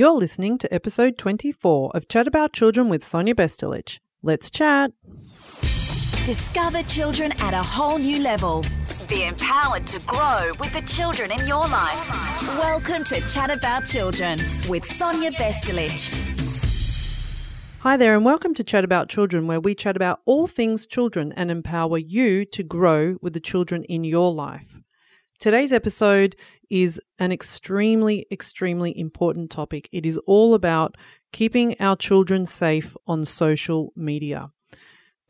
You're listening to episode 24 of Chat About Children with Sonia Bestulic. Let's chat. Discover children at a whole new level. Be empowered to grow with the children in your life. Welcome to Chat About Children with Sonia Bestulic. Hi there, and welcome to Chat About Children, where we chat about all things children and empower you to grow with the children in your life. Today's episode is an extremely, extremely important topic. It is all about keeping our children safe on social media.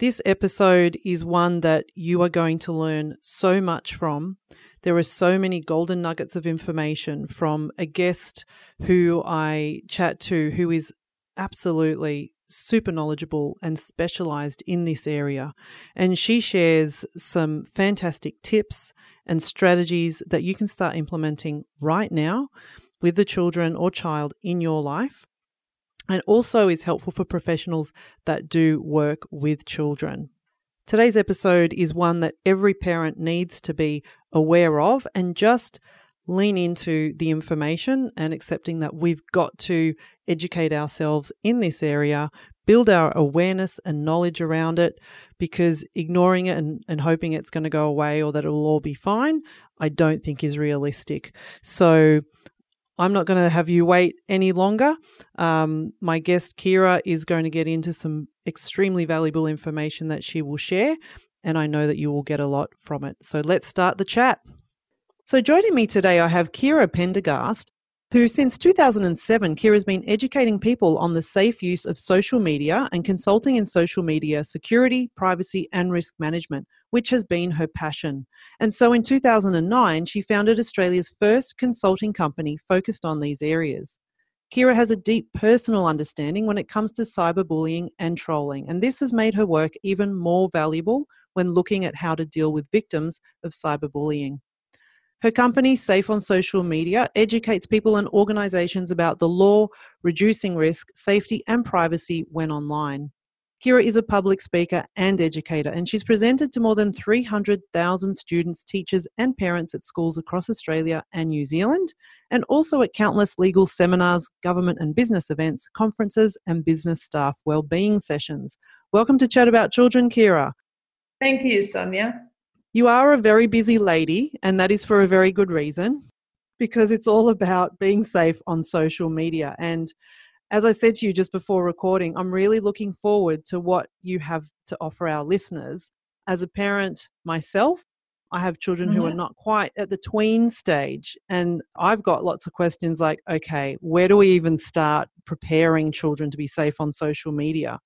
This episode is one that you are going to learn so much from. There are so many golden nuggets of information from a guest who I chat to who is absolutely super knowledgeable and specialized in this area. And she shares some fantastic tips and strategies that you can start implementing right now with the children or child in your life. And also is helpful for professionals that do work with children. Today's episode is one that every parent needs to be aware of and just lean into the information and accepting that we've got to educate ourselves in this area, build our awareness and knowledge around it, because ignoring it and, and hoping it's going to go away or that it'll all be fine, I don't think is realistic. So, I'm not going to have you wait any longer. Um, my guest, Kirra, is going to get into some extremely valuable information that she will share, and I know that you will get a lot from it. So let's start the chat. So, joining me today, I have Kirra Pendergast, who since 2007, Kirra has been educating people on the safe use of social media and consulting in social media security, privacy, and risk management, which has been her passion. And so in 2009, she founded Australia's first consulting company focused on these areas. Kirra has a deep personal understanding when it comes to cyberbullying and trolling, and this has made her work even more valuable when looking at how to deal with victims of cyberbullying. Her company, Safe on Social Media, educates people and organizations about the law, reducing risk, safety, and privacy when online. Kirra is a public speaker and educator, and she's presented to more than 300,000 students, teachers, and parents at schools across Australia and New Zealand, and also at countless legal seminars, government and business events, conferences, and business staff well-being sessions. Welcome to Chat About Children, Kirra. Thank you, Sonia. You are a very busy lady, and that is for a very good reason because it's all about being safe on social media. And as I said to you just before recording, I'm really looking forward to what you have to offer our listeners. As a parent myself, I have children mm-hmm. who are mm-hmm. not quite at the tween stage, and I've got lots of questions like, okay, where do we even start preparing children to be safe on social media?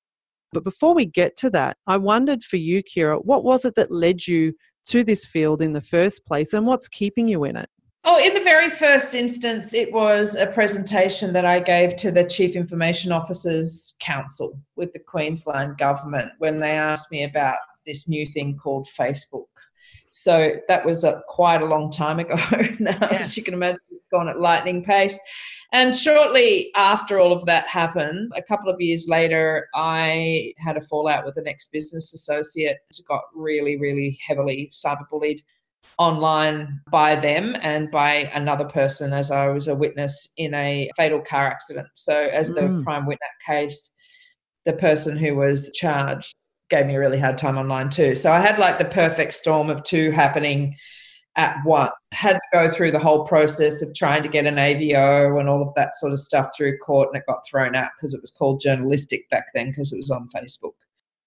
But before we get to that, I wondered for you, Kirra, what was it that led you to this field in the first place and what's keeping you in it? Oh, in the very first instance, it was a presentation that I gave to the Chief Information Officers Council with the Queensland government when they asked me about this new thing called Facebook. So that was a, quite a long time ago now, yes. as you can imagine, it's gone at lightning pace. And shortly after all of that happened, a couple of years later, I had a fallout with an ex business associate got really, really heavily cyberbullied online by them and by another person as I was a witness in a fatal car accident. So, as the mm. prime witness case, the person who was charged gave me a really hard time online too. So, I had like the perfect storm of two happening at once. Had to go through the whole process of trying to get an AVO and all of that sort of stuff through court, and it got thrown out because it was called journalistic back then because it was on Facebook.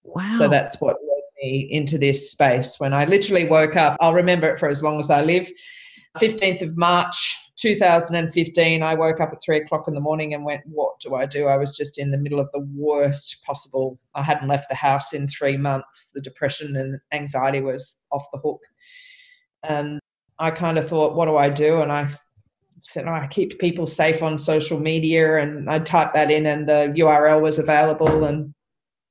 Wow. So that's what led me into this space. When I literally woke up, I'll remember it for as long as I live. 15th of March 2015, I woke up at three o'clock in the morning and went, What do I do? I was just in the middle of the worst possible. I hadn't left the house in three months. The depression and anxiety was off the hook. And I kind of thought, what do I do? And I said, oh, I keep people safe on social media. And I typed that in, and the URL was available. And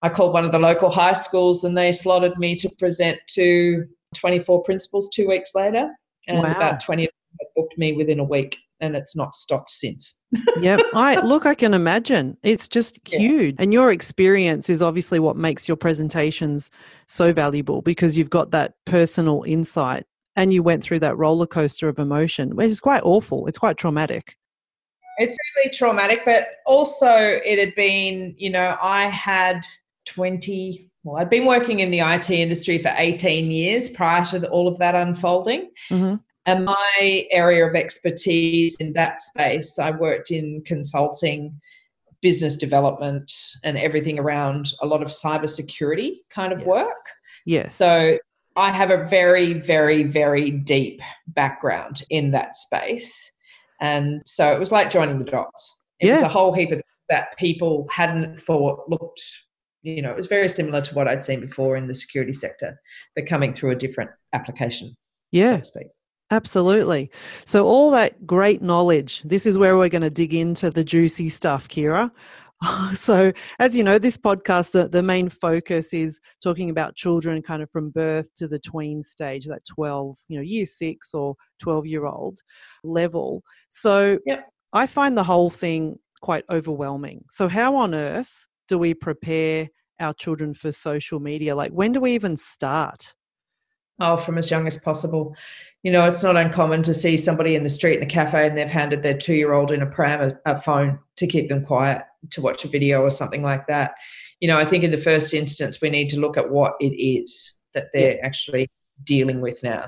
I called one of the local high schools, and they slotted me to present to 24 principals two weeks later. And wow. about 20 of them booked me within a week and it's not stopped since. yeah, I look, I can imagine. It's just yeah. huge. And your experience is obviously what makes your presentations so valuable because you've got that personal insight and you went through that roller coaster of emotion, which is quite awful. It's quite traumatic. it's really traumatic, but also it had been, you know, I had 20, well, I'd been working in the IT industry for 18 years prior to the, all of that unfolding. Mm-hmm. And my area of expertise in that space, I worked in consulting, business development, and everything around a lot of cybersecurity kind of yes. work. Yes. So I have a very, very, very deep background in that space. And so it was like joining the dots. It yeah. was a whole heap of that people hadn't thought looked, you know, it was very similar to what I'd seen before in the security sector, but coming through a different application. Yeah. So Absolutely. So, all that great knowledge, this is where we're going to dig into the juicy stuff, Kirra. so, as you know, this podcast, the, the main focus is talking about children kind of from birth to the tween stage, that 12, you know, year six or 12 year old level. So, yep. I find the whole thing quite overwhelming. So, how on earth do we prepare our children for social media? Like, when do we even start? Oh, from as young as possible. You know, it's not uncommon to see somebody in the street in a cafe and they've handed their two year old in a pram a, a, phone to keep them quiet to watch a video or something like that. You know, I think in the first instance, we need to look at what it is that they're actually dealing with now.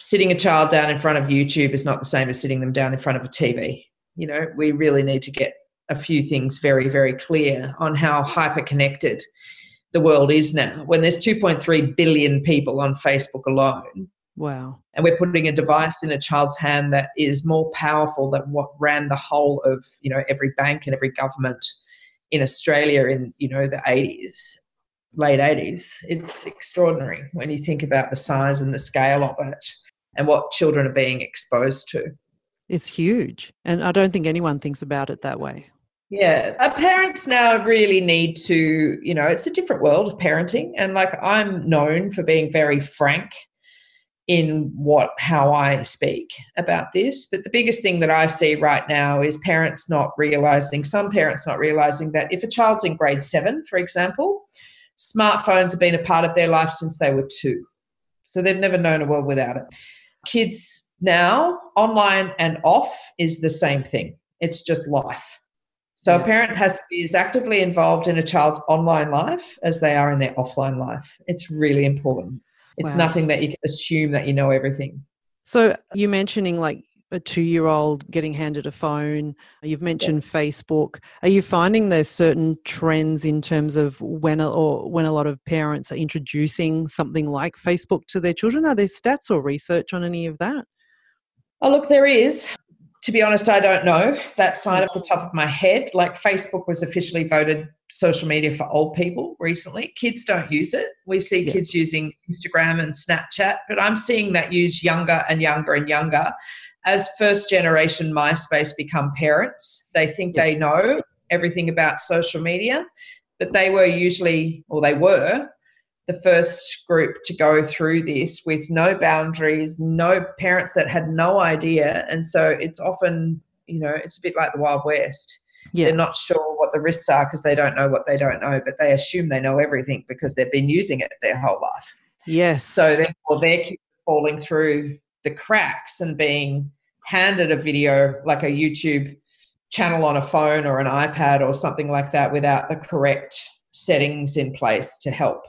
Sitting a child down in front of YouTube is not the same as sitting them down in front of a TV. You know, we really need to get a few things very, very clear on how hyper connected the world is now when there's 2.3 billion people on Facebook alone. Wow. And we're putting a device in a child's hand that is more powerful than what ran the whole of, you know, every bank and every government in Australia in, you know, the 80s, late 80s. It's extraordinary when you think about the size and the scale of it and what children are being exposed to. It's huge. And I don't think anyone thinks about it that way. Yeah, our parents now really need to, you know, it's a different world of parenting. And like I'm known for being very frank in what how I speak about this. But the biggest thing that I see right now is parents not realizing, some parents not realizing that if a child's in grade seven, for example, smartphones have been a part of their life since they were two. So they've never known a world without it. Kids now, online and off is the same thing. It's just life. So a parent has to be as actively involved in a child's online life as they are in their offline life. It's really important. It's wow. nothing that you can assume that you know everything. So you mentioning like a two-year-old getting handed a phone. You've mentioned yeah. Facebook. Are you finding there's certain trends in terms of when a, or when a lot of parents are introducing something like Facebook to their children? Are there stats or research on any of that? Oh, look, there is to be honest, I don't know that side hmm. off the top of my head. Like Facebook was officially voted social media for old people recently. Kids don't use it. We see yeah. kids using Instagram and Snapchat, but I'm seeing that used younger and younger and younger. As first generation MySpace become parents, they think yeah. they know everything about social media, but they were usually, or they were, the first group to go through this with no boundaries, no parents that had no idea. And so it's often, you know, it's a bit like the Wild West. Yeah. They're not sure what the risks are because they don't know what they don't know, but they assume they know everything because they've been using it their whole life. Yes. So therefore they're falling through the cracks and being handed a video like a YouTube channel on a phone or an iPad or something like that without the correct settings in place to help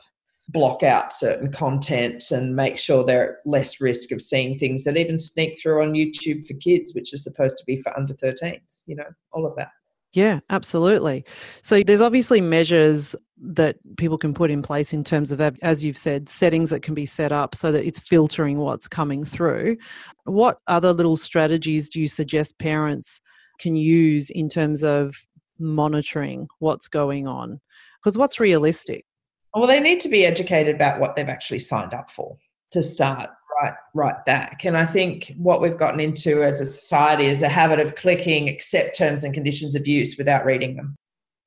block out certain content and make sure they're at less risk of seeing things that even sneak through on YouTube for kids, which is supposed to be for under 13s, you know, all of that. Yeah, absolutely. So there's obviously measures that people can put in place in terms of, as you've said, settings that can be set up so that it's filtering what's coming through. What other little strategies do you suggest parents can use in terms of monitoring what's going on? Because what's realistic? Well, they need to be educated about what they've actually signed up for to start right right back. And I think what we've gotten into as a society is a habit of clicking accept terms and conditions of use without reading them.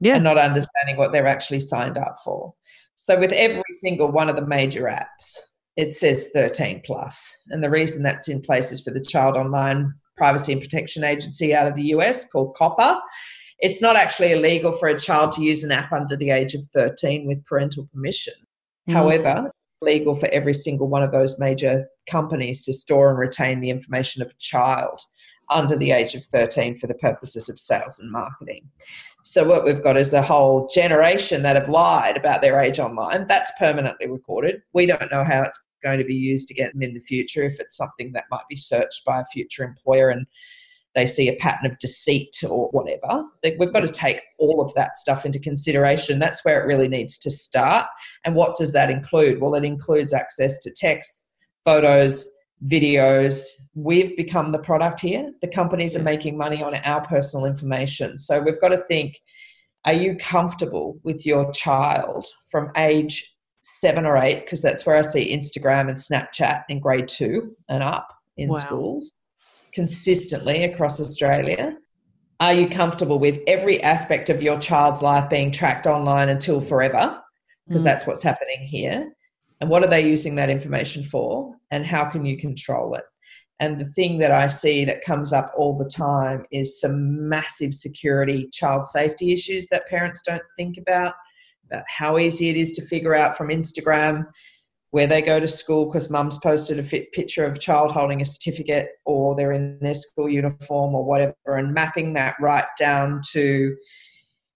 Yeah. And not understanding what they're actually signed up for. So with every single one of the major apps, it says 13 plus. And the reason that's in place is for the Child Online Privacy and Protection Agency out of the US called COPPA it's not actually illegal for a child to use an app under the age of 13 with parental permission. Mm. However, it's legal for every single one of those major companies to store and retain the information of a child under the age of 13 for the purposes of sales and marketing. So, what we've got is a whole generation that have lied about their age online. That's permanently recorded. We don't know how it's going to be used against them in the future if it's something that might be searched by a future employer and they see a pattern of deceit or whatever. We've got to take all of that stuff into consideration. That's where it really needs to start. And what does that include? Well, it includes access to texts, photos, videos. We've become the product here. The companies are making money on our personal information. So we've got to think are you comfortable with your child from age seven or eight? Because that's where I see Instagram and Snapchat in grade two and up in wow. schools consistently across Australia. Are you comfortable with every aspect of your child's life being tracked online until forever? Because mm. that's what's happening here and what are they using that information for and how can you control it and the thing that i see that comes up all the time is some massive security child safety issues that parents don't think about about how easy it is to figure out from instagram where they go to school because mum's posted a fit picture of child holding a certificate or they're in their school uniform or whatever and mapping that right down to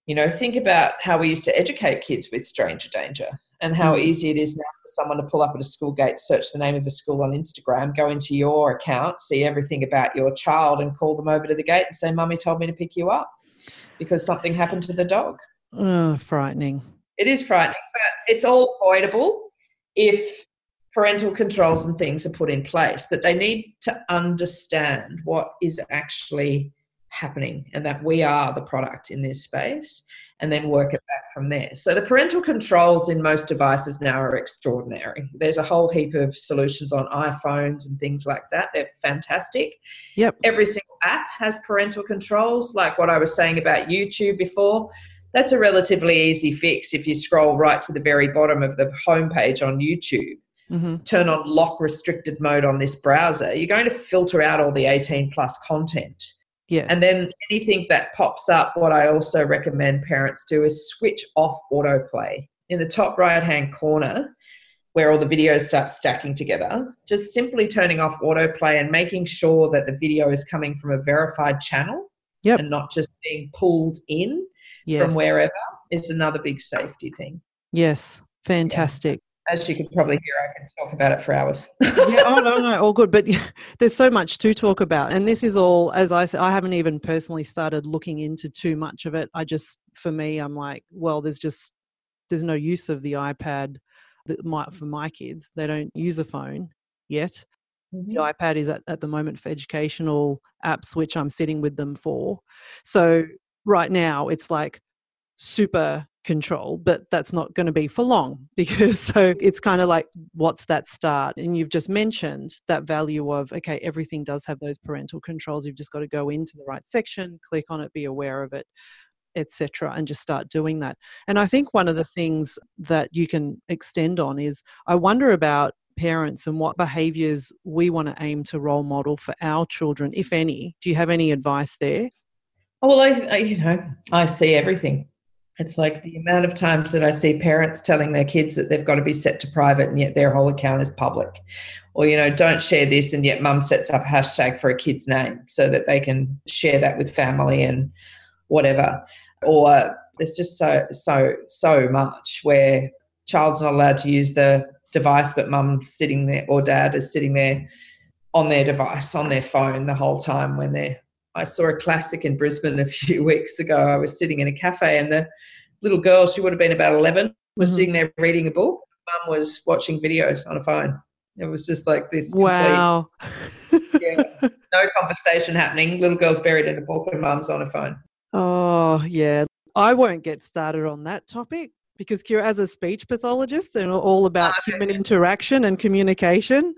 you know think about how we used to educate kids with stranger danger and how mm. easy it is now for someone to pull up at a school gate, search the name of the school on Instagram, go into your account, see everything about your child, and call them over to the gate and say, Mummy told me to pick you up because something happened to the dog. Oh, frightening. It is frightening, but it's all avoidable if parental controls and things are put in place. But they need to understand what is actually happening and that we are the product in this space and then work it back from there. So the parental controls in most devices now are extraordinary. There's a whole heap of solutions on iPhones and things like that. They're fantastic. Yep. Every single app has parental controls, like what I was saying about YouTube before. That's a relatively easy fix if you scroll right to the very bottom of the homepage on YouTube. Mm-hmm. Turn on lock restricted mode on this browser, you're going to filter out all the 18 plus content Yes. And then anything that pops up, what I also recommend parents do is switch off autoplay. In the top right hand corner, where all the videos start stacking together, just simply turning off autoplay and making sure that the video is coming from a verified channel yep. and not just being pulled in yes. from wherever is another big safety thing. Yes, fantastic as you can probably hear, I can talk about it for hours. yeah, oh no, no, all good. But there's so much to talk about, and this is all, as I said, I haven't even personally started looking into too much of it. I just, for me, I'm like, well, there's just there's no use of the iPad that might for my kids. They don't use a phone yet. Mm-hmm. The iPad is at, at the moment for educational apps, which I'm sitting with them for. So right now, it's like super control, but that's not going to be for long because so it's kind of like, what's that start? And you've just mentioned that value of, okay, everything does have those parental controls. You've just got to go into the right section, click on it, be aware of it etc and just start doing that and i think one of the things that you can extend on is i wonder about parents and what behaviors we want to aim to role model for our children if any do you have any advice there oh, well I, I you know i see everything it's like the amount of times that I see parents telling their kids that they've got to be set to private and yet their whole account is public. Or, you know, don't share this and yet mum sets up a hashtag for a kid's name so that they can share that with family and whatever. Or there's just so, so, so much where child's not allowed to use the device, but mum's sitting there or dad is sitting there on their device, on their phone the whole time when they're I saw a classic in Brisbane a few weeks ago. I was sitting in a cafe and the little girl, she would have been about 11, was mm-hmm. sitting there reading a book. Mum was watching videos on a phone. It was just like this. Complete, wow. yeah, no conversation happening. Little girl's buried in a book and mum's on a phone. Oh, yeah. I won't get started on that topic because Kirra, as a speech pathologist and all about oh, human interaction and communication,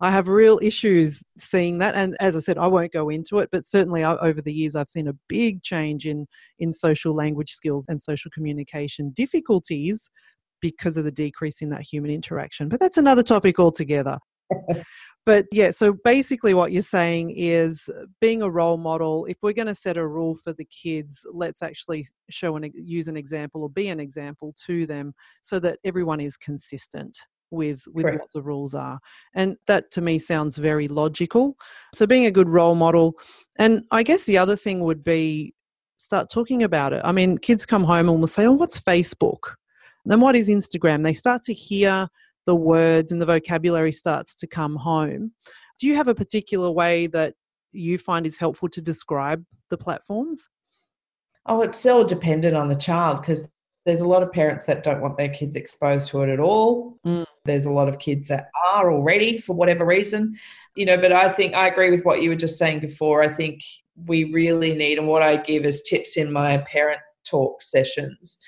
I have real issues seeing that. And as I said, I won't go into it, but certainly over the years, I've seen a big change in, in social language skills and social communication difficulties because of the decrease in that human interaction. But that's another topic altogether. But yeah, so basically, what you're saying is being a role model. If we're going to set a rule for the kids, let's actually show and use an example or be an example to them so that everyone is consistent with with Correct. what the rules are and that to me sounds very logical so being a good role model and i guess the other thing would be start talking about it i mean kids come home and will say oh what's facebook then what is instagram they start to hear the words and the vocabulary starts to come home do you have a particular way that you find is helpful to describe the platforms Oh, it's so dependent on the child because there's a lot of parents that don't want their kids exposed to it at all. Mm. There's a lot of kids that are already for whatever reason, you know. But I think I agree with what you were just saying before. I think we really need, and what I give as tips in my parent talk sessions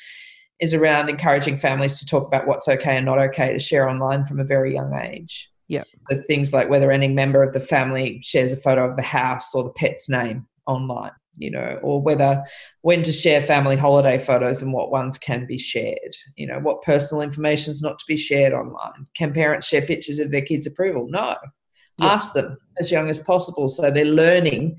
is around encouraging families to talk about what's okay and not okay to share online from a very young age. Yeah. So things like whether any member of the family shares a photo of the house or the pet's name online, you know, or whether when to share family holiday photos and what ones can be shared, you know, what personal information is not to be shared online. Can parents share pictures of their kids' approval? No. Yeah. Ask them as young as possible. So they're learning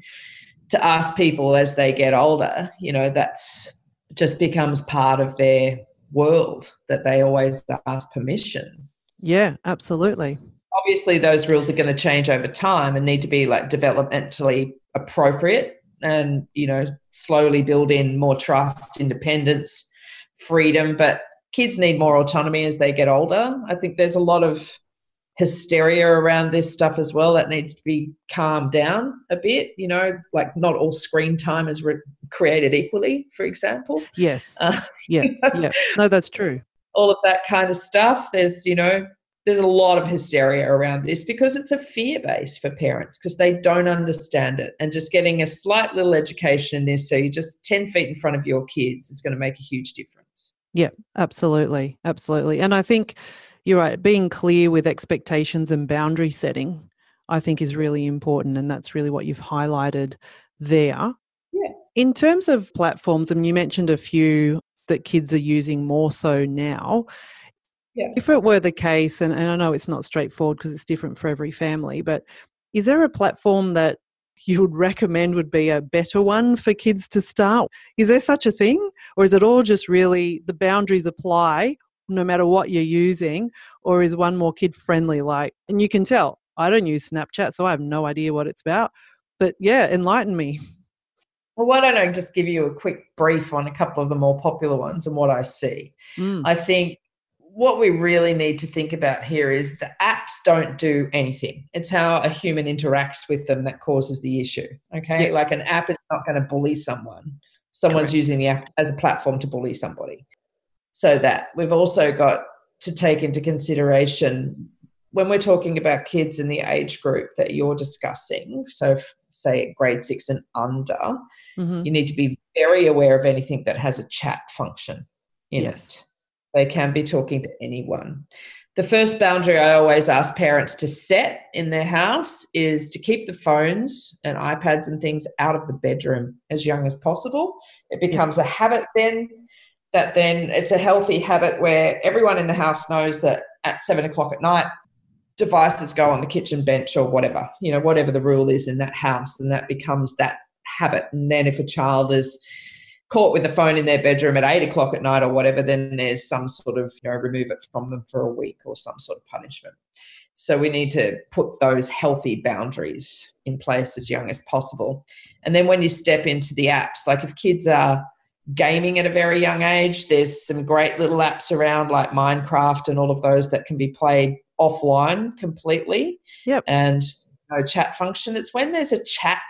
to ask people as they get older, you know, that's just becomes part of their world that they always ask permission. Yeah absolutely. Obviously those rules are going to change over time and need to be like developmentally appropriate and you know slowly build in more trust independence freedom. But kids need more autonomy as they get older. I think there's a lot of hysteria around this stuff as well that needs to be calmed down a bit you know like not all screen time is re- created equally for example yes Uh, yeah yeah no that's true all of that kind of stuff. There's, you know, there's a lot of hysteria around this because it's a fear base for parents because they don't understand it. And just getting a slight little education in this, so you're just 10 feet in front of your kids, is going to make a huge difference. Yeah, absolutely. Absolutely. And I think you're right, being clear with expectations and boundary setting, I think is really important. And that's really what you've highlighted there. Yeah. In terms of platforms, and you mentioned a few that kids are using more so now. Yeah. If it were the case, and, and I know it's not straightforward because it's different for every family, but is there a platform that you would recommend would be a better one for kids to start? Is there such a thing? Or is it all just really the boundaries apply no matter what you're using? Or is one more kid friendly? Like, and you can tell I don't use Snapchat, so I have no idea what it's about. But yeah, enlighten me. Well, why don't I just give you a quick brief on a couple of the more popular ones and what I see? Mm, I think what we really need to think about here is the apps don't do anything. It's how a human interacts with them that causes the issue. Okay. Yeah. Like an app is not going to bully someone, someone's Correct. using the app as a platform to bully somebody. So that we've also got to take into consideration when we're talking about kids in the age group that you're discussing. So, if, say grade six and under, mhm. you need to be very aware of anything that has a chat function in Yes. it. They can be talking to anyone. The first boundary I always ask parents to set in their house is to keep the phones and iPads and things out of the bedroom as young as possible. It becomes a habit then that then it's a healthy habit where everyone in the house knows that at seven o'clock at night, devices go on the kitchen bench or whatever, you know, whatever the rule is in that house, and that becomes that habit. And then if a child is caught with the phone in their bedroom at eight o'clock at night or whatever, then there's some sort of, you know, remove it from them for a week or some sort of punishment. So we need to put those healthy boundaries in place as young as possible. And then when you step into the apps, like if kids are gaming at a very young age, there's some great little apps around like Minecraft and all of those that can be played offline completely. Yep. And no chat function. It's when there's a chat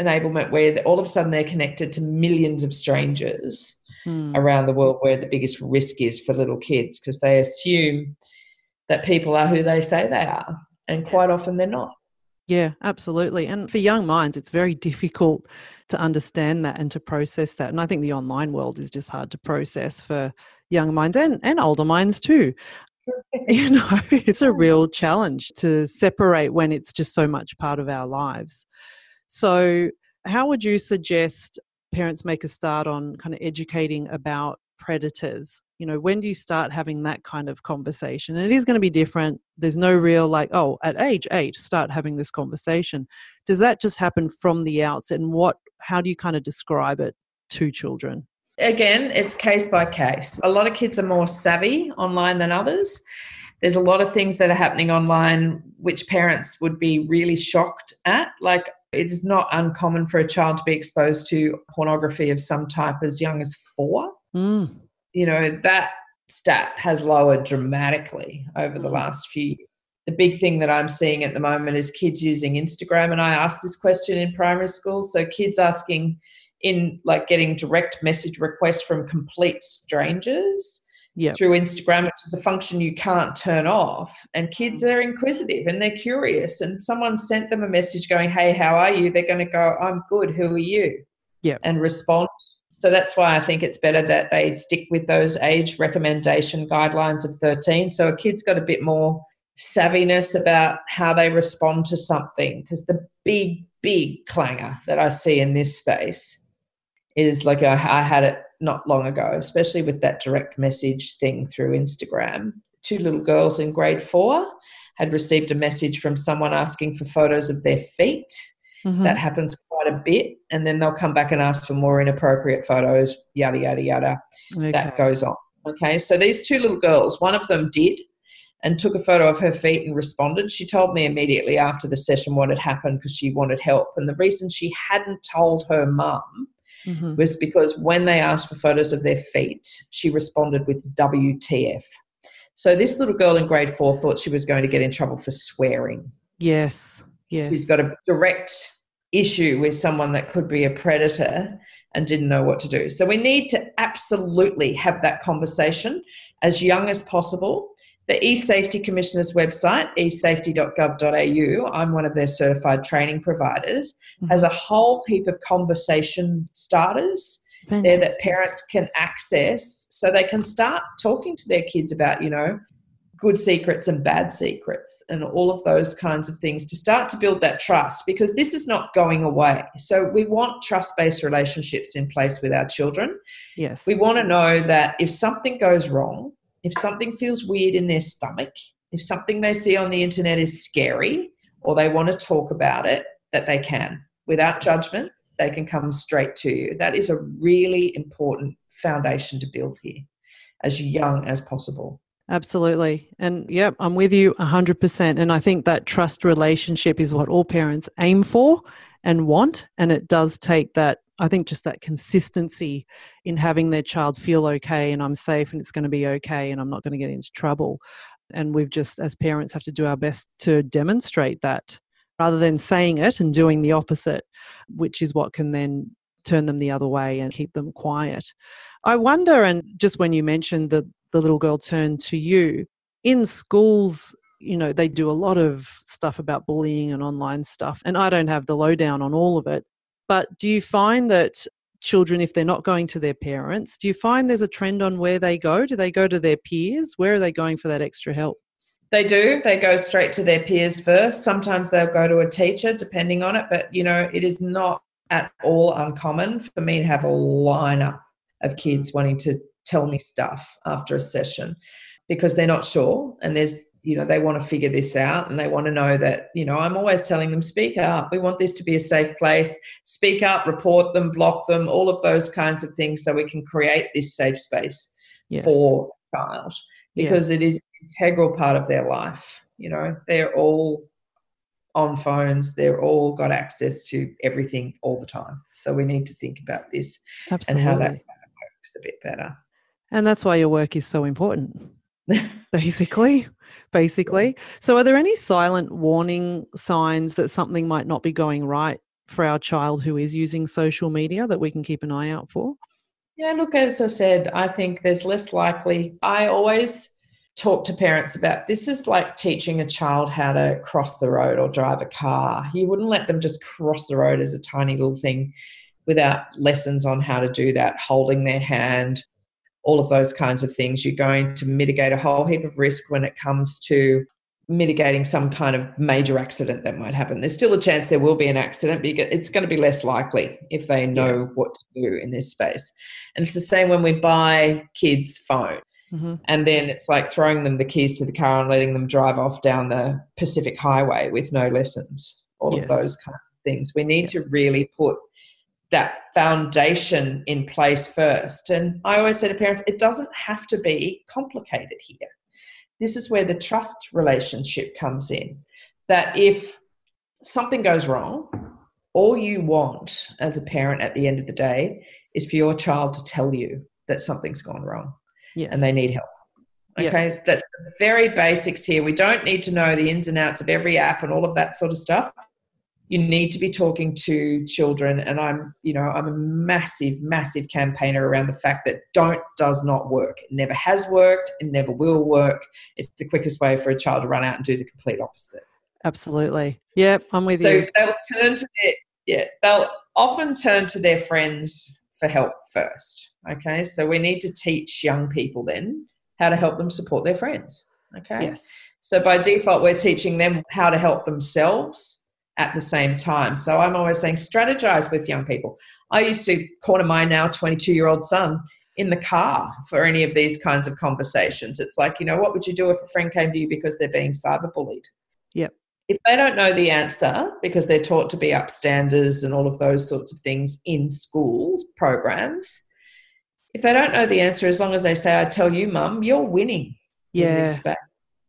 enablement where all of a sudden they're connected to millions of strangers Mm. around the world where the biggest risk is for little kids because they assume that people are who they say they are and quite often they're not Yeah, absolutely. And for young minds, it's very difficult to understand that and to process that. And I think the online world is just hard to process for young minds and, and older minds too. You know, it's a real challenge to separate when it's just so much part of our lives. So, how would you suggest parents make a start on kind of educating about predators? You know, when do you start having that kind of conversation? And it is going to be different. There's no real like, oh, at age eight, start having this conversation. Does that just happen from the outset? And what, how do you kind of describe it to children? again it's case by case a lot of kids are more savvy online than others there's a lot of things that are happening online which parents would be really shocked at. Like, it is not uncommon for a child to be exposed to pornography of some type as young as four. Mm. You know, that stat has lowered dramatically over the mm. last few years. The big thing that I'm seeing at the moment is kids using Instagram. And I asked this question in primary schools. So, kids asking in like getting direct message requests from complete strangers Yep. through Instagram, which is a function you can't turn off. And kids mm. are inquisitive and they're curious. And someone sent them a message going, Hey, how are you? They're going to go, I'm good. Who are you? Yep. And respond. So that's why I think it's better that they stick with those age recommendation guidelines of 13. So a kid's got a bit more savviness about how they respond to something. Because the big, big clanger that I see in this space is like I had it not long ago, especially with that direct message thing through Instagram. Two little girls in grade four had received a message from someone asking for photos of their feet. Mhm. That happens quite a bit. And then they'll come back and ask for more inappropriate photos, yada, yada, yada. That goes on. Okay. So these two little girls, one of them did and took a photo of her feet and responded. She told me immediately after the session what had happened because she wanted help. And the reason she hadn't told her mum Mhm. was because when they asked for photos of their feet, she responded with WTF. So this little girl in grade four thought she was going to get in trouble for swearing. Yes. Yes. She's got a direct issue with someone that could be a predator and didn't know what to do. So we need to absolutely have that conversation as young as possible. The eSafety Commissioner's website, esafety.gov.au, I'm one of their certified training providers, mm-hmm. has a whole heap of conversation starters there that parents can access so they can start talking to their kids about, you know, good secrets and bad secrets and all of those kinds of things to start to build that trust because this is not going away. So we want trust based relationships in place with our children. Yes. We want to know that if something goes wrong, if something feels weird in their stomach, if something they see on the internet is scary or they want to talk about it, that they can without judgment. They can come straight to you. That is a really important foundation to build here as young as possible. Absolutely. And yep, I'm with you 100%. And I think that trust relationship is what all parents aim for and want. And it does take that, I think, just that consistency in having their child feel okay and I'm safe and it's going to be okay and I'm not going to get into trouble. And we've just, as parents, have to do our best to demonstrate that rather than saying it and doing the opposite, which is what can then turn them the other way and keep them quiet. I wonder, and just when you mentioned that the little girl turned to you, in schools, you know, they do a lot of stuff about bullying and online stuff, and I don't have the lowdown on all of it. But do you find that children, if they're not going to their parents, do you find there's a trend on where they go? Do they go to their peers? Where are they going for that extra help? They do. They go straight to their peers first. Sometimes they'll go to a teacher, depending on it. But, you know, it is not at all uncommon for me to have a lineup of kids wanting to tell me stuff after a session because they're not sure. And there's you know they want to figure this out and they want to know that you know i'm always telling them speak up. We want this to be a safe place. Speak up report them block them all of those kinds of things so we can create this safe space Yes. for a child because Yes. it is an integral part of their life you know. They're all on phones. They're all got access to everything all the time. So we need to think about this Absolutely. and how that works a bit better And that's why your work is so important. basically basically so are there any silent warning signs that something might not be going right for our child who is using social media that we can keep an eye out for Yeah, look, as I said, I think there's less likely. I always talk to parents about this is like teaching a child how to cross the road or drive a car. You wouldn't let them just cross the road as a tiny little thing without lessons on how to do that, holding their hand, all of those kinds of things. You're going to mitigate a whole heap of risk when it comes to mitigating some kind of major accident that might happen. There's still a chance there will be an accident, but it's going to be less likely if they know what to do in this space. And it's the same when we buy kids' phone. Mhm. And then it's like throwing them the keys to the car and letting them drive off down the Pacific Highway with no lessons. All Yes. of those kinds of things. We need to really put that foundation in place first. And I always say to parents, it doesn't have to be complicated here. this is where the trust relationship comes in. That if something goes wrong, all you want as a parent at the end of the day is for your child to tell you that something's gone wrong yes. and they need help. Okay, Yep. that's the very basics here. We don't need to know the ins and outs of every app and all of that sort of stuff. You need to be talking to children, and I'm, you know, I'm a massive, massive campaigner around the fact that don't does not work. It never has worked. It never will work. It's the quickest way for a child to run out and do the complete opposite. Absolutely. Yep, I'm with you. so they'll turn to their yeah they'll often turn to their friends for help first okay so we need to teach young people then how to help them support their friends okay Yes. so by default we're teaching them how to help themselves at the same time. So i'm always saying strategize with young people. I used to corner my now 22 year old son in the car for any of these kinds of conversations. It's like you know what would you do if a friend came to you because they're being cyberbullied? Yep. if they don't know the answer because they're taught to be upstanders and all of those sorts of things in schools programs if they don't know the answer as long as they say i tell you mum you're winning in Yeah. this space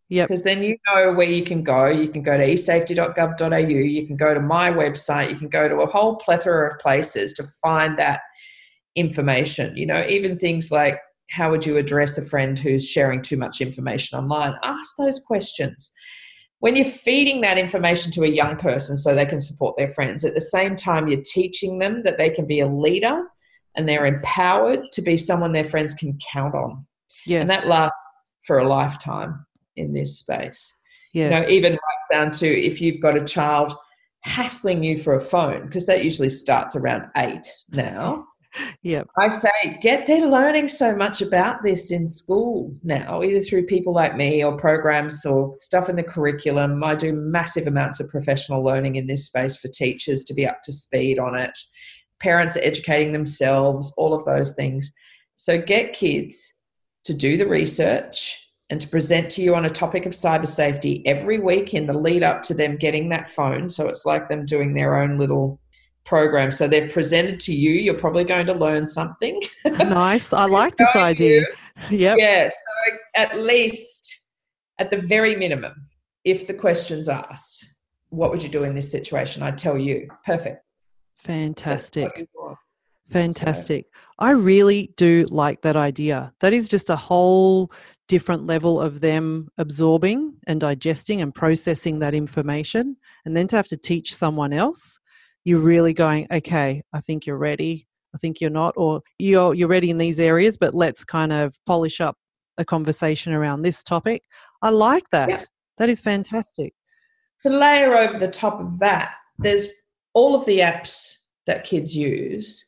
Yep. because then you know where you can go you can go to esafety.gov.au you can go to my website you can go to a whole plethora of places to find that information you know even things like how would you address a friend who's sharing too much information online ask those questions when you're feeding that information to a young person so they can support their friends, at the same time, you're teaching them that they can be a leader and they're empowered to be someone their friends can count on. Yes. And that lasts for a lifetime in this space. yes. You know, even right down to if you've got a child hassling you for a phone, because that usually starts around eight now. Yep. I say get they're learning so much about this in school now, either through people like me or programs or stuff in the curriculum. I do massive amounts of professional learning in this space for teachers to be up to speed on it. Parents are educating themselves, all of those things. So get kids to do the research and to present to you on a topic of cyber safety every week in the lead up to them getting that phone. So it's like them doing their own little program. So they've presented to you. You're probably going to learn something. nice. I like this idea. Yep. Yeah. So at least, at the very minimum, if the question's asked, what would you do in this situation? I'd tell you. Perfect. Fantastic. what you want. Fantastic. I really do like that idea. That is just a whole different level of them absorbing and digesting and processing that information. And then to have to teach someone else, you're really going, okay, I think you're ready. I think you're not, or you're you're ready in these areas, but let's kind of polish up a conversation around this topic. I like that. Yeah. That is fantastic. To layer over the top of that, there's all of the apps that kids use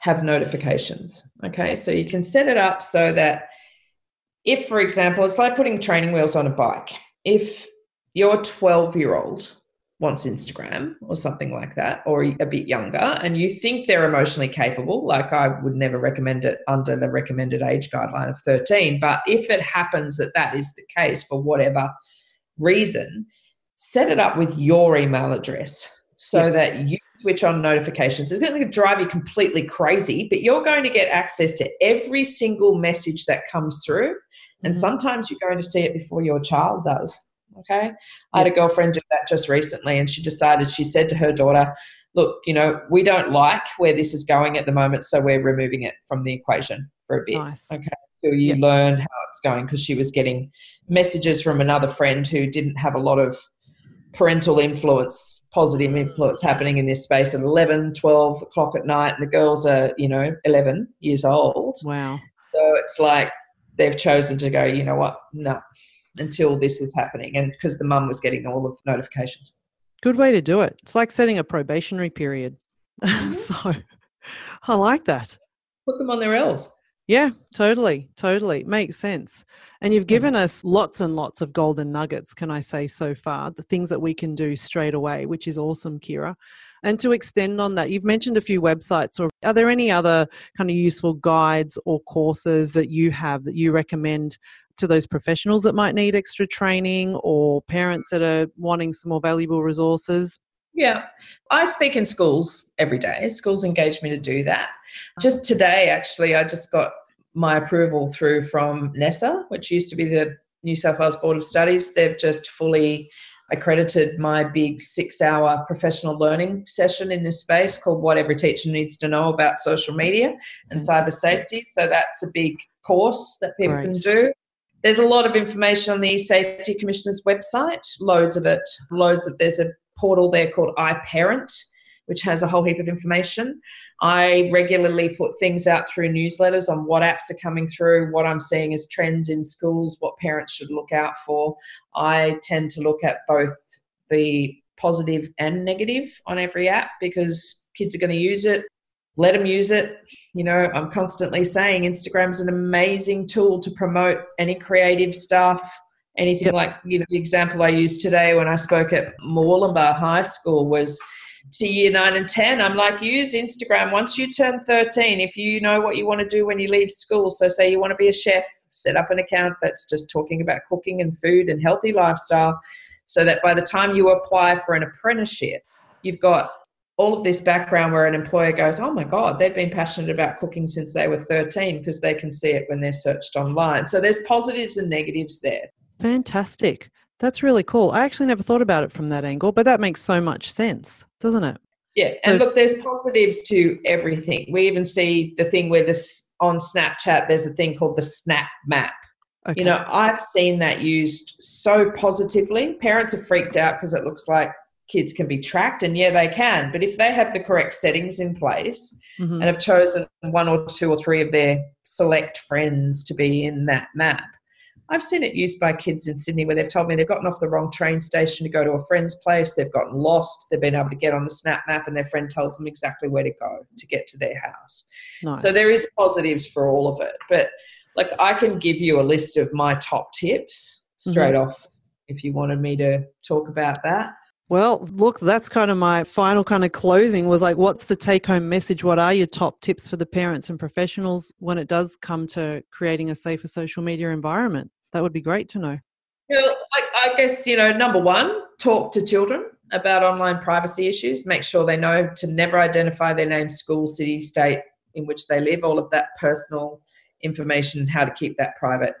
have notifications. Okay, so you can set it up so that if, for example, it's like putting training wheels on a bike. If your 12 year old wants Instagram or something like that, or a bit younger, and you think they're emotionally capable, like I would never recommend it under the recommended age guideline of 13. But if it happens that that is the case for whatever reason, set it up with your email address so Yes. that you switch on notifications. It's going to drive you completely crazy, but you're going to get access to every single message that comes through. And Mhm. sometimes you're going to see it before your child does. Okay. I had a girlfriend do that just recently, and she decided, she said to her daughter, Look, you know, we don't like where this is going at the moment, so we're removing it from the equation for a bit Nice. Okay. till you Yep. learn how it's going because she was getting messages from another friend who didn't have a lot of parental influence positive influence happening in this space at 11 12 o'clock at night and the girls are you know 11 years old Wow. so it's like they've chosen to go you know what no until this is happening and because the mum was getting all of the notifications Good way to do it. It's like setting a probationary period. Mm-hmm. so I like that. put them on their L's Yeah, totally. Totally. Makes sense. And you've given us lots and lots of golden nuggets, can I say, so far, the things that we can do straight away, which is awesome, Kirra. And to extend on that, you've mentioned a few websites, or are there any other kind of useful guides or courses that you have that you recommend to those professionals that might need extra training or parents that are wanting some more valuable resources? Yeah, I speak in schools every day. Schools engage me to do that. Just today, actually, I just got my approval through from NESA, which used to be the New South Wales Board of Studies. They've just fully accredited my big six hour professional learning session in this space called What Every Teacher Needs to Know About Social Media and mm-hmm. Cyber Safety. So that's a big course that people right. can do. There's a lot of information on the Safety Commissioner's website, loads of it, loads of, there's a portal there called iParent, which has a whole heap of information. I regularly put things out through newsletters on what apps are coming through, what I'm seeing as trends in schools, what parents should look out for. I tend to look at both the positive and negative on every app because kids are going to use it. Let them use it. You know, I'm constantly saying Instagram's an amazing tool to promote any creative stuff, anything yep. like you know the example I used today when I spoke at Murwillumbah High School was to year nine and 10. I'm like, use Instagram once you turn 13. If you know what you want to do when you leave school, so say you want to be a chef, set up an account that's just talking about cooking and food and healthy lifestyle so that by the time you apply for an apprenticeship, you've got all of this background where an employer goes, oh my God, they've been passionate about cooking since they were 13 because they can see it when they're searched online. So there's positives and negatives there. Fantastic. That's really cool. I actually never thought about it from that angle, but that makes so much sense, doesn't it? Yeah, and so look, there's positives to everything. We even see the thing where this on Snapchat, there's a thing called the Snap Map. Okay. You know, I've seen that used so positively. Parents are freaked out because it looks like kids can be tracked, and yeah, they can. But if they have the correct settings in place mm-hmm. and have chosen one or two or three of their select friends to be in that map, I've seen it used by kids in Sydney where they've told me they've gotten off the wrong train station to go to a friend's place, they've gotten lost, they've been able to get on the snap map, and their friend tells them exactly where to go to get to their house. Nice. So there is positives for all of it. But like I can give you a list of my top tips straight mm-hmm. off if you wanted me to talk about that. Well, look, that's kind of my final kind of closing was like, what's the take home message? What are your top tips for the parents and professionals when it does come to creating a safer social media environment? That would be great to know. Well, I, I guess, you know, number one, talk to children about online privacy issues. Make sure they know to never identify their name, school, city, state in which they live, all of that personal information how to keep that private.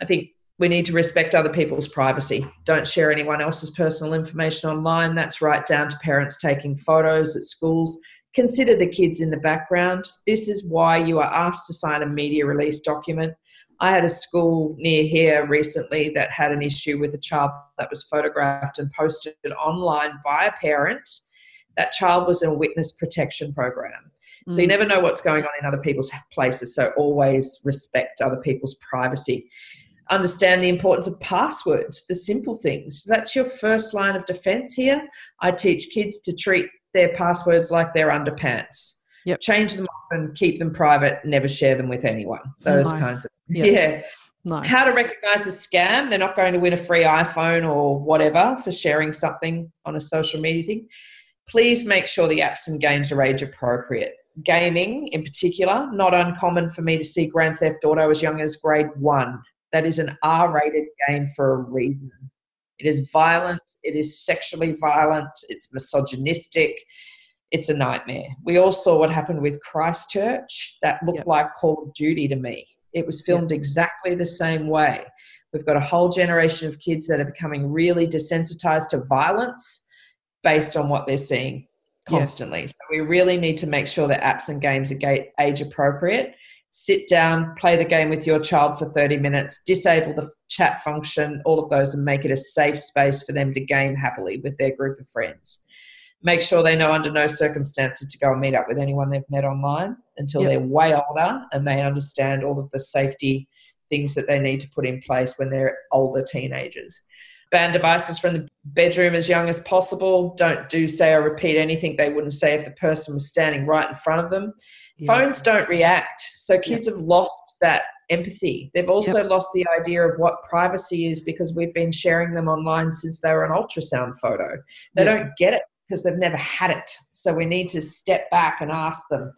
I think we need to respect other people's privacy. Don't share anyone else's personal information online. That's right down to parents taking photos at schools. Consider the kids in the background. This is why you are asked to sign a media release document. I had a school near here recently that had an issue with a child that was photographed and posted online by a parent. That child was in a witness protection program. So you mm. never know what's going on in other people's places. So always respect other people's privacy. Understand the importance of passwords, the simple things. That's your first line of defense here. I teach kids to treat their passwords like their underpants. Yep. Change them off and keep them private. Never share them with anyone. Those nice. kinds of yep. yeah. Nice. How to recognize a scam? They're not going to win a free iPhone or whatever for sharing something on a social media thing. Please make sure the apps and games are age appropriate. Gaming, in particular, not uncommon for me to see Grand Theft Auto as young as grade one. That is an R rated game for a reason. It is violent, it is sexually violent, it's misogynistic, it's a nightmare. We all saw what happened with Christchurch. That looked yep. like Call of Duty to me. It was filmed yep. exactly the same way. We've got a whole generation of kids that are becoming really desensitized to violence based on what they're seeing constantly. Yes. So we really need to make sure that apps and games are age appropriate. Sit down, play the game with your child for 30 minutes, disable the chat function, all of those, and make it a safe space for them to game happily with their group of friends make sure they know under no circumstances to go and meet up with anyone they've met online until yep. they're way older and they understand all of the safety things that they need to put in place when they're older teenagers. Ban devices from the bedroom as young as possible. Don't do, say, or repeat anything they wouldn't say if the person was standing right in front of them. Phones don't react. So kids yep. have lost that empathy. They've also yep. lost the idea of what privacy is because we've been sharing them online since they were an ultrasound photo. They don't get it because they've never had it. So we need to step back and ask them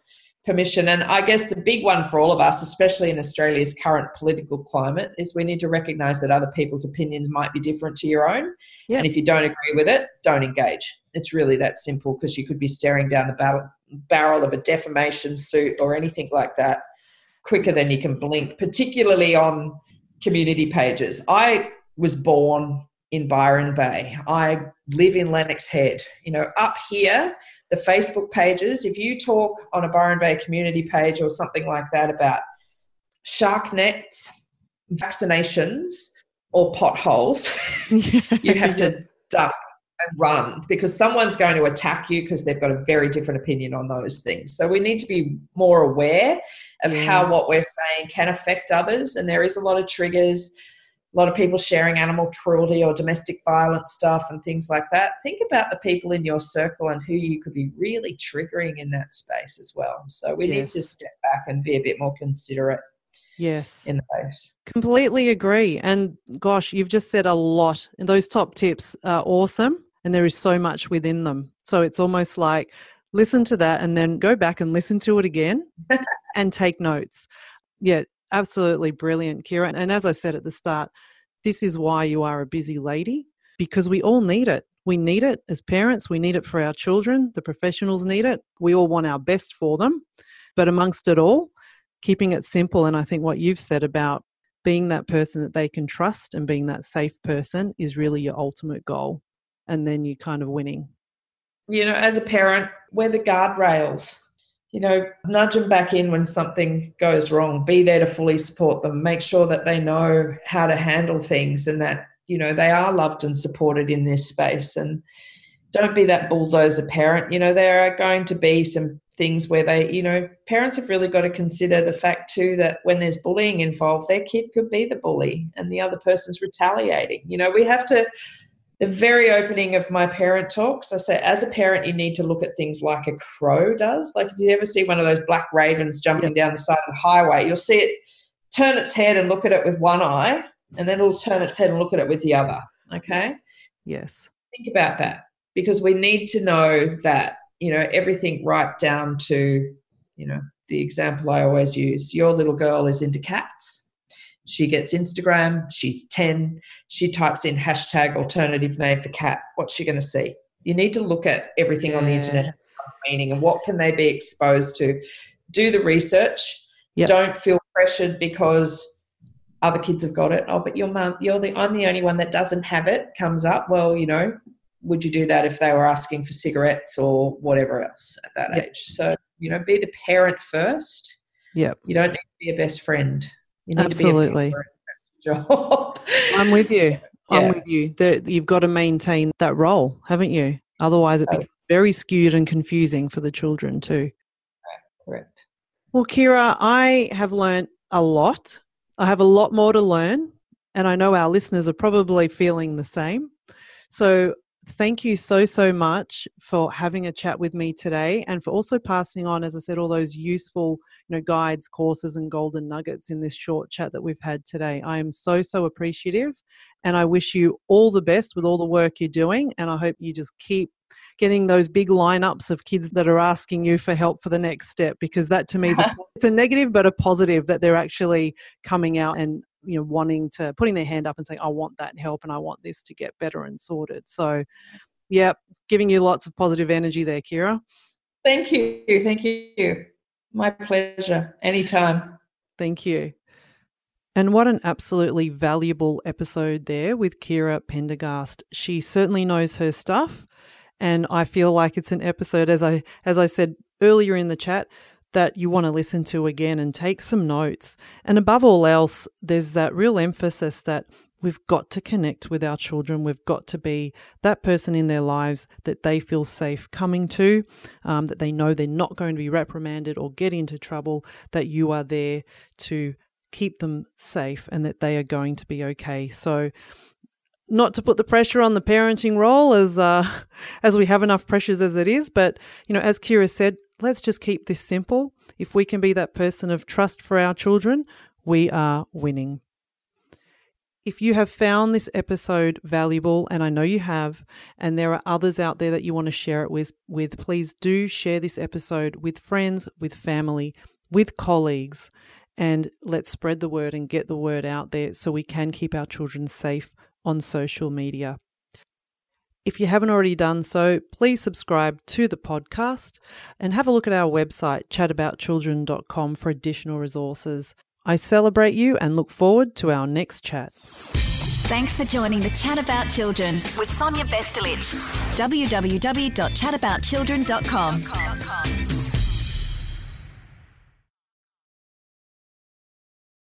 permission. And I guess the big one for all of us, especially in Australia's current political climate, is we need to recognize that other people's opinions might be different to your own. Yeah. And if you don't agree with it, don't engage. It's really that simple because you could be staring down the barrel, barrel of a defamation suit or anything like that quicker than you can blink, particularly on community pages. I was born in Byron Bay. I live in Lennox Head. You know, up here, the Facebook pages, if you talk on a Byron Bay community page or something like that about shark nets, vaccinations, or potholes, you have to duck and run because someone's going to attack you because they've got a very different opinion on those things. So we need to be more aware of yeah. how what we're saying can affect others. And there is a lot of triggers, a lot of people sharing animal cruelty or domestic violence stuff and things like that. Think about the people in your circle and who you could be really triggering in that space as well. So we yes. need to step back and be a bit more considerate. Yes. In face. Completely agree. And gosh, you've just said a lot. And those top tips are awesome and there is so much within them. So it's almost like listen to that and then go back and listen to it again and take notes. Yeah, absolutely brilliant, Kirra. And as I said at the start, this is why you are a busy lady because we all need it. We need it as parents, we need it for our children, the professionals need it. We all want our best for them. But amongst it all, keeping it simple. And I think what you've said about being that person that they can trust and being that safe person is really your ultimate goal and then you're kind of winning. You know, as a parent, we're the guardrails. You know, nudge them back in when something goes wrong. Be there to fully support them. Make sure that they know how to handle things and that, you know, they are loved and supported in this space. And don't be that bulldozer parent. You know, there are going to be some things where they, you know, parents have really got to consider the fact too that when there's bullying involved, their kid could be the bully and the other person's retaliating. You know, we have to the very opening of my parent talks, I say, as a parent, you need to look at things like a crow does. Like if you ever see one of those black ravens jumping down the side of the highway, you'll see it turn its head and look at it with one eye, and then it'll turn its head and look at it with the other. Okay? Yes. Think about that because we need to know that, you know, everything right down to, you know, the example I always use your little girl is into cats she gets Instagram. She's 10. She types in hashtag alternative name for cat. What's she going to see? You need to look at everything yeah. on the internet meaning and what can they be exposed to. Do the research. Yep. Don't feel pressured because other kids have got it. Oh, but your mum, you're the I'm the only one that doesn't have it. Comes up. Well, you know, would you do that if they were asking for cigarettes or whatever else at that yep. age? So you know, be the parent first. Yeah. You don't need to be a best friend. Absolutely. job. I'm with you. So, yeah. I'm with you. The, you've got to maintain that role, haven't you? Otherwise, it becomes very skewed and confusing for the children too. Correct. Well, Kirra, I have learned a lot. I have a lot more to learn, and I know our listeners are probably feeling the same. So thank you so so much for having a chat with me today and for also passing on as i said all those useful you know guides courses and golden nuggets in this short chat that we've had today. I am so so appreciative and i wish you all the best with all the work you're doing and i hope you just keep getting those big lineups of kids that are asking you for help for the next step because that to me is a, it's a negative but a positive that they're actually coming out and you know wanting to putting their hand up and saying i want that help and i want this to get better and sorted. So yeah giving you lots of positive energy there Kirra. Thank you. Thank you. My pleasure. Anytime. Thank you. And what an absolutely valuable episode there with Kirra Pendergast. She certainly knows her stuff, and I feel like it's an episode as I as I said earlier in the chat that you want to listen to again and take some notes. And above all else, there's that real emphasis that we've got to connect with our children. We've got to be that person in their lives that they feel safe coming to, um, that they know they're not going to be reprimanded or get into trouble, that you are there to keep them safe and that they are going to be okay. So, not to put the pressure on the parenting role as uh, as we have enough pressures as it is, but you know, as Kirra said, let's just keep this simple. If we can be that person of trust for our children, we are winning. If you have found this episode valuable, and I know you have, and there are others out there that you want to share it with, with please do share this episode with friends, with family, with colleagues, and let's spread the word and get the word out there so we can keep our children safe on social media. If you haven't already done so, please subscribe to the podcast and have a look at our website, chataboutchildren.com, for additional resources. I celebrate you and look forward to our next chat. Thanks for joining the Chat About Children with Sonia Bestulic. www.chataboutchildren.com.